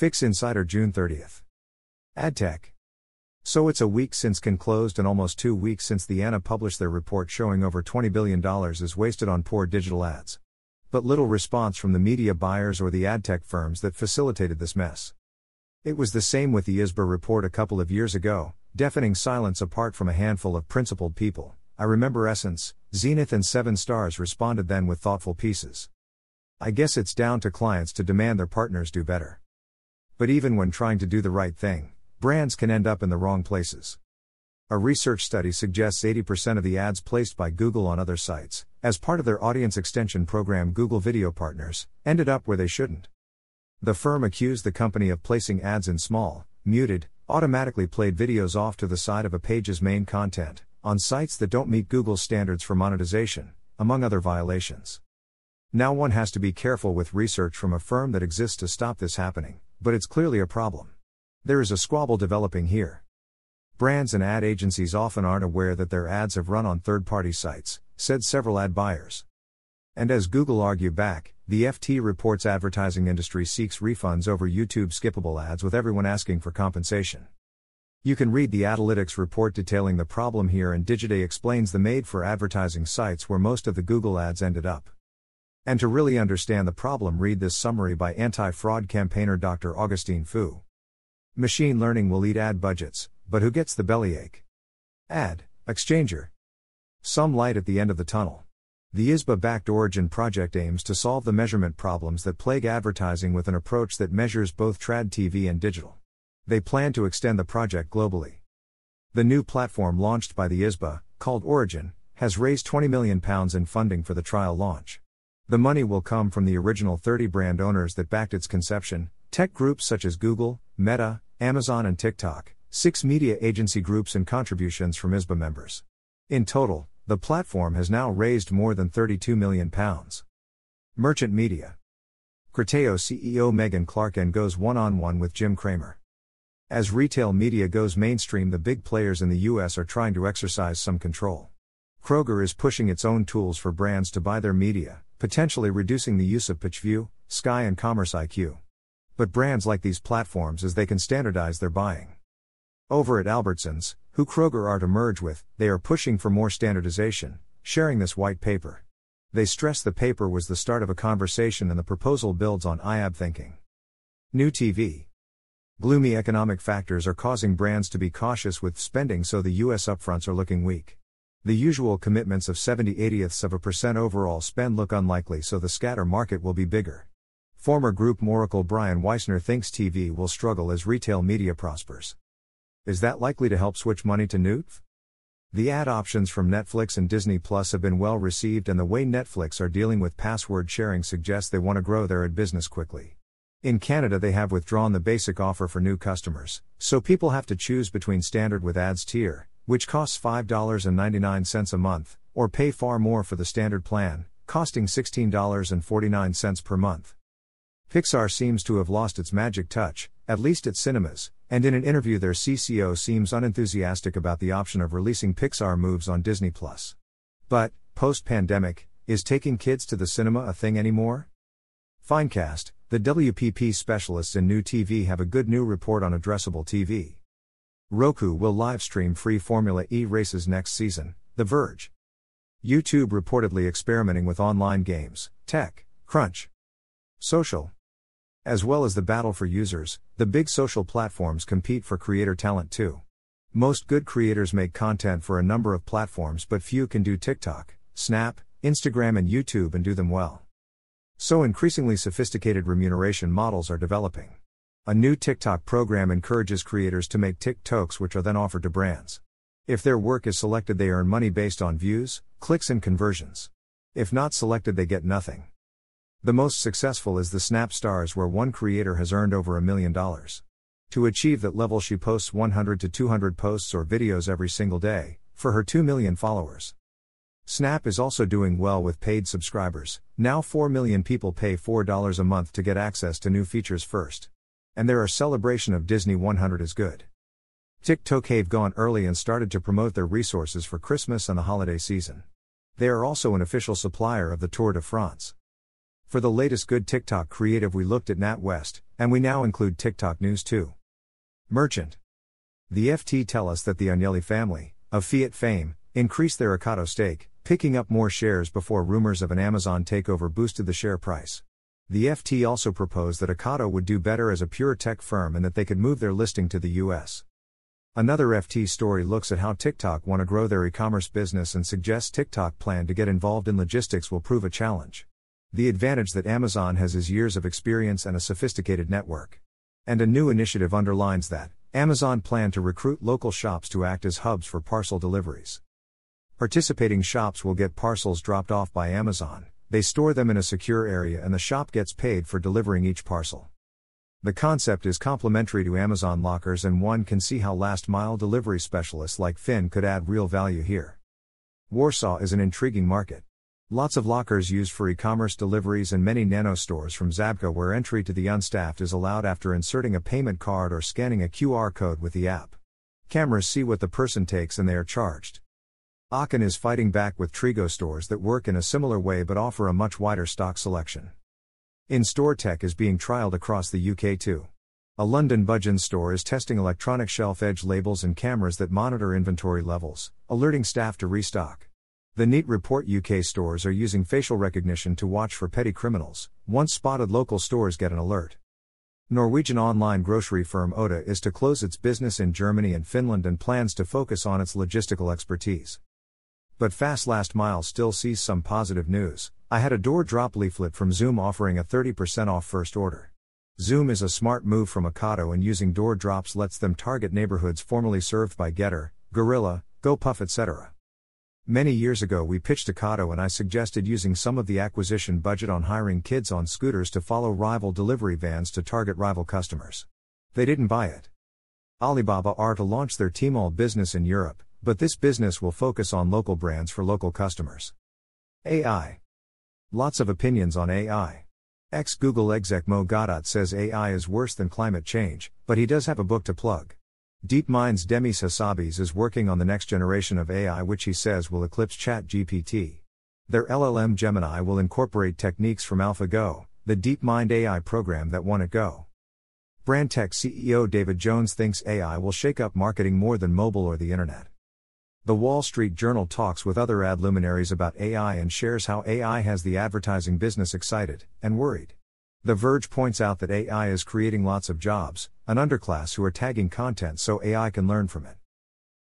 Fix Insider June 30th. AdTech. So it's a week since Cannes closed and almost two weeks since the ANA published their report showing over $20 billion is wasted on poor digital ads. But little response from the media buyers or the ad tech firms that facilitated this mess. It was the same with the ISBA report a couple of years ago, deafening silence apart from a handful of principled people. I remember Essence, Zenith, and Seven Stars responded then with thoughtful pieces. I guess it's down to clients to demand their partners do better. But even when trying to do the right thing, brands can end up in the wrong places. A research study suggests 80% of the ads placed by Google on other sites, as part of their audience extension program Google Video Partners, ended up where they shouldn't. The firm accused the company of placing ads in small, muted, automatically played videos off to the side of a page's main content, on sites that don't meet Google's standards for monetization, among other violations. Now one has to be careful with research from a firm that exists to stop this happening, but it's clearly a problem. There is a squabble developing here. Brands and ad agencies often aren't aware that their ads have run on third party sites, said several ad buyers. And as Google argue back, the FT reports advertising industry seeks refunds over YouTube skippable ads with everyone asking for compensation. You can read the Adalytics report detailing the problem here and Digiday explains the made for advertising sites where most of the Google ads ended up. And to really understand the problem read this summary by anti-fraud campaigner Dr. Augustine Fou. Machine learning will eat ad budgets, but who gets the bellyache? Ad, exchanger. Some light at the end of the tunnel. The ISBA backed Origin project aims to solve the measurement problems that plague advertising with an approach that measures both trad TV and digital. They plan to extend the project globally. The new platform launched by the ISBA, called Origin, has raised £20 million in funding for the trial launch. The money will come from the original 30 brand owners that backed its conception, tech groups such as Google, Meta, Amazon, and TikTok, six media agency groups, and contributions from ISBA members. In total, the platform has now raised more than £32 million. Merchant Media. Criteo CEO Megan Clarken goes one on one with Jim Cramer. As retail media goes mainstream, the big players in the US are trying to exercise some control. Kroger is pushing its own tools for brands to buy their media, potentially reducing the use of Pacvue, Skai, and Commerce IQ. But brands like these platforms as they can standardize their buying. Over at Albertsons, who Kroger are to merge with, they are pushing for more standardization, sharing this white paper. They stress the paper was the start of a conversation and the proposal builds on IAB thinking. New TV. Gloomy economic factors are causing brands to be cautious with spending, so the US upfronts are looking weak. The usual commitments of 70 80ths of a percent overall spend look unlikely, so the scatter market will be bigger. Former GroupM oracle Brian Wieser thinks TV will struggle as retail media prospers. Is that likely to help switch money to NUTV? The ad options from Netflix and Disney Plus have been well received, and the way Netflix are dealing with password sharing suggests they want to grow their ad business quickly. In Canada, they have withdrawn the basic offer for new customers, so people have to choose between standard with ads tier, which costs $5.99 a month, or pay far more for the standard plan, costing $16.49 per month. Pixar seems to have lost its magic touch, at least at cinemas, and in an interview their CCO seems unenthusiastic about the option of releasing Pixar movies on Disney. But, post-pandemic, is taking kids to the cinema a thing anymore? Finecast, the WPP specialists in new TV have a good new report on addressable TV. Roku will live stream free Formula E races next season, The Verge. YouTube reportedly experimenting with online games, tech, crunch. Social. As well as the battle for users, the big social platforms compete for creator talent too. Most good creators make content for a number of platforms, but few can do TikTok, Snap, Instagram, and YouTube and do them well. So increasingly sophisticated remuneration models are developing. A new TikTok program encourages creators to make TikToks, which are then offered to brands. If their work is selected, they earn money based on views, clicks, and conversions. If not selected, they get nothing. The most successful is the Snap Stars, where one creator has earned over a million dollars. To achieve that level, she posts 100 to 200 posts or videos every single day, for her 2 million followers. Snap is also doing well with paid subscribers. Now 4 million people pay $4 a month to get access to new features first. And there are celebration of Disney 100 is good. TikTok have gone early and started to promote their resources for Christmas and the holiday season. They are also an official supplier of the Tour de France. For the latest good TikTok creative, we looked at NatWest, and we now include TikTok News too. Merchant. The FT tell us that the Agnelli family, of Fiat fame, increased their Ocado stake, picking up more shares before rumors of an Amazon takeover boosted the share price. The FT also proposed that Ocado would do better as a pure tech firm and that they could move their listing to the US. Another FT story looks at how TikTok want to grow their e commerce business and suggests TikTok plan to get involved in logistics will prove a challenge. The advantage that Amazon has is years of experience and a sophisticated network. And a new initiative underlines that Amazon plan to recruit local shops to act as hubs for parcel deliveries. Participating shops will get parcels dropped off by Amazon, they store them in a secure area and the shop gets paid for delivering each parcel. The concept is complementary to Amazon lockers, and one can see how last mile delivery specialists like Finn could add real value here. Warsaw is an intriguing market. Lots of lockers used for e commerce deliveries, and many nano stores from Zabka where entry to the unstaffed is allowed after inserting a payment card or scanning a QR code with the app. Cameras see what the person takes and they are charged. Auchan is fighting back with Trigo stores that work in a similar way but offer a much wider stock selection. In store tech is being trialed across the UK too. A London Budgens store is testing electronic shelf edge labels and cameras that monitor inventory levels, alerting staff to restock. The Neat Report UK stores are using facial recognition to watch for petty criminals. Once spotted, local stores get an alert. Norwegian online grocery firm Oda is to close its business in Germany and Finland and plans to focus on its logistical expertise. But Fast Last Mile still sees some positive news. I had a door drop leaflet from Zoom offering a 30% off first order. Zoom is a smart move from Ocado and using door drops lets them target neighborhoods formerly served by Getir, Gorillas, GoPuff, etc. Many years ago, we pitched Ocado and I suggested using some of the acquisition budget on hiring kids on scooters to follow rival delivery vans to target rival customers. They didn't buy it. Alibaba are to launch their Tmall business in Europe, but this business will focus on local brands for local customers. AI. Lots of opinions on AI. Ex Google exec Mo Gawdat says AI is worse than climate change, but he does have a book to plug. DeepMind's Demis Hassabis is working on the next generation of AI, which he says will eclipse ChatGPT. Their LLM Gemini will incorporate techniques from AlphaGo, the DeepMind AI program that won at Go. Brandtech CEO David Jones thinks AI will shake up marketing more than mobile or the internet. The Wall Street Journal talks with other ad luminaries about AI and shares how AI has the advertising business excited and worried. The Verge points out that AI is creating lots of jobs, an underclass who are tagging content so AI can learn from it.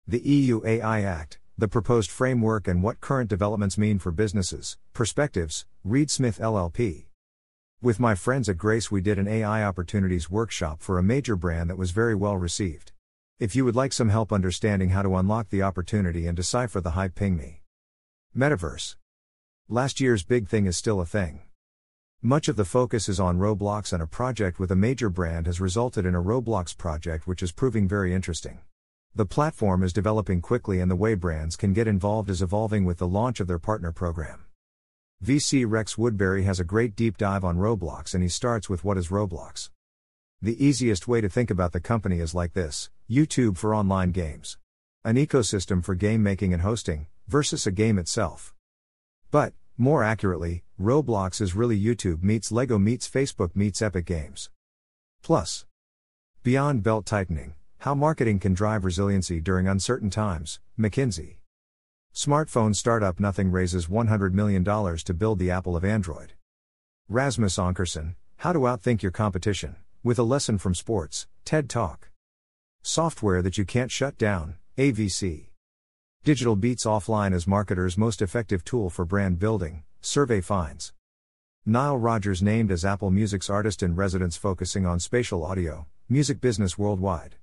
The EU AI Act, the proposed framework, and what current developments mean for businesses, perspectives, Reed Smith LLP. With my friends at Grace, we did an AI opportunities workshop for a major brand that was very well received. If you would like some help understanding how to unlock the opportunity and decipher the hype, ping me. Metaverse. Last year's big thing is still a thing. Much of the focus is on Roblox, and a project with a major brand has resulted in a Roblox project which is proving very interesting. The platform is developing quickly, and the way brands can get involved is evolving with the launch of their partner program. VC Rex Woodbury has a great deep dive on Roblox, and he starts with what is Roblox. The easiest way to think about the company is like this YouTube for online games. An ecosystem for game making and hosting, versus a game itself. But, more accurately, Roblox is really YouTube meets Lego meets Facebook meets Epic Games. Plus, beyond belt tightening, how marketing can drive resiliency during uncertain times, McKinsey. Smartphone startup Nothing raises $100 million to build the Apple of Android. Rasmus Ankersen, how to outthink your competition. With a lesson from sports, TED Talk. Software that you can't shut down, AVC. Digital beats offline as marketers' most effective tool for brand building, survey finds. Nile Rodgers named as Apple Music's artist in residence focusing on spatial audio, music business worldwide.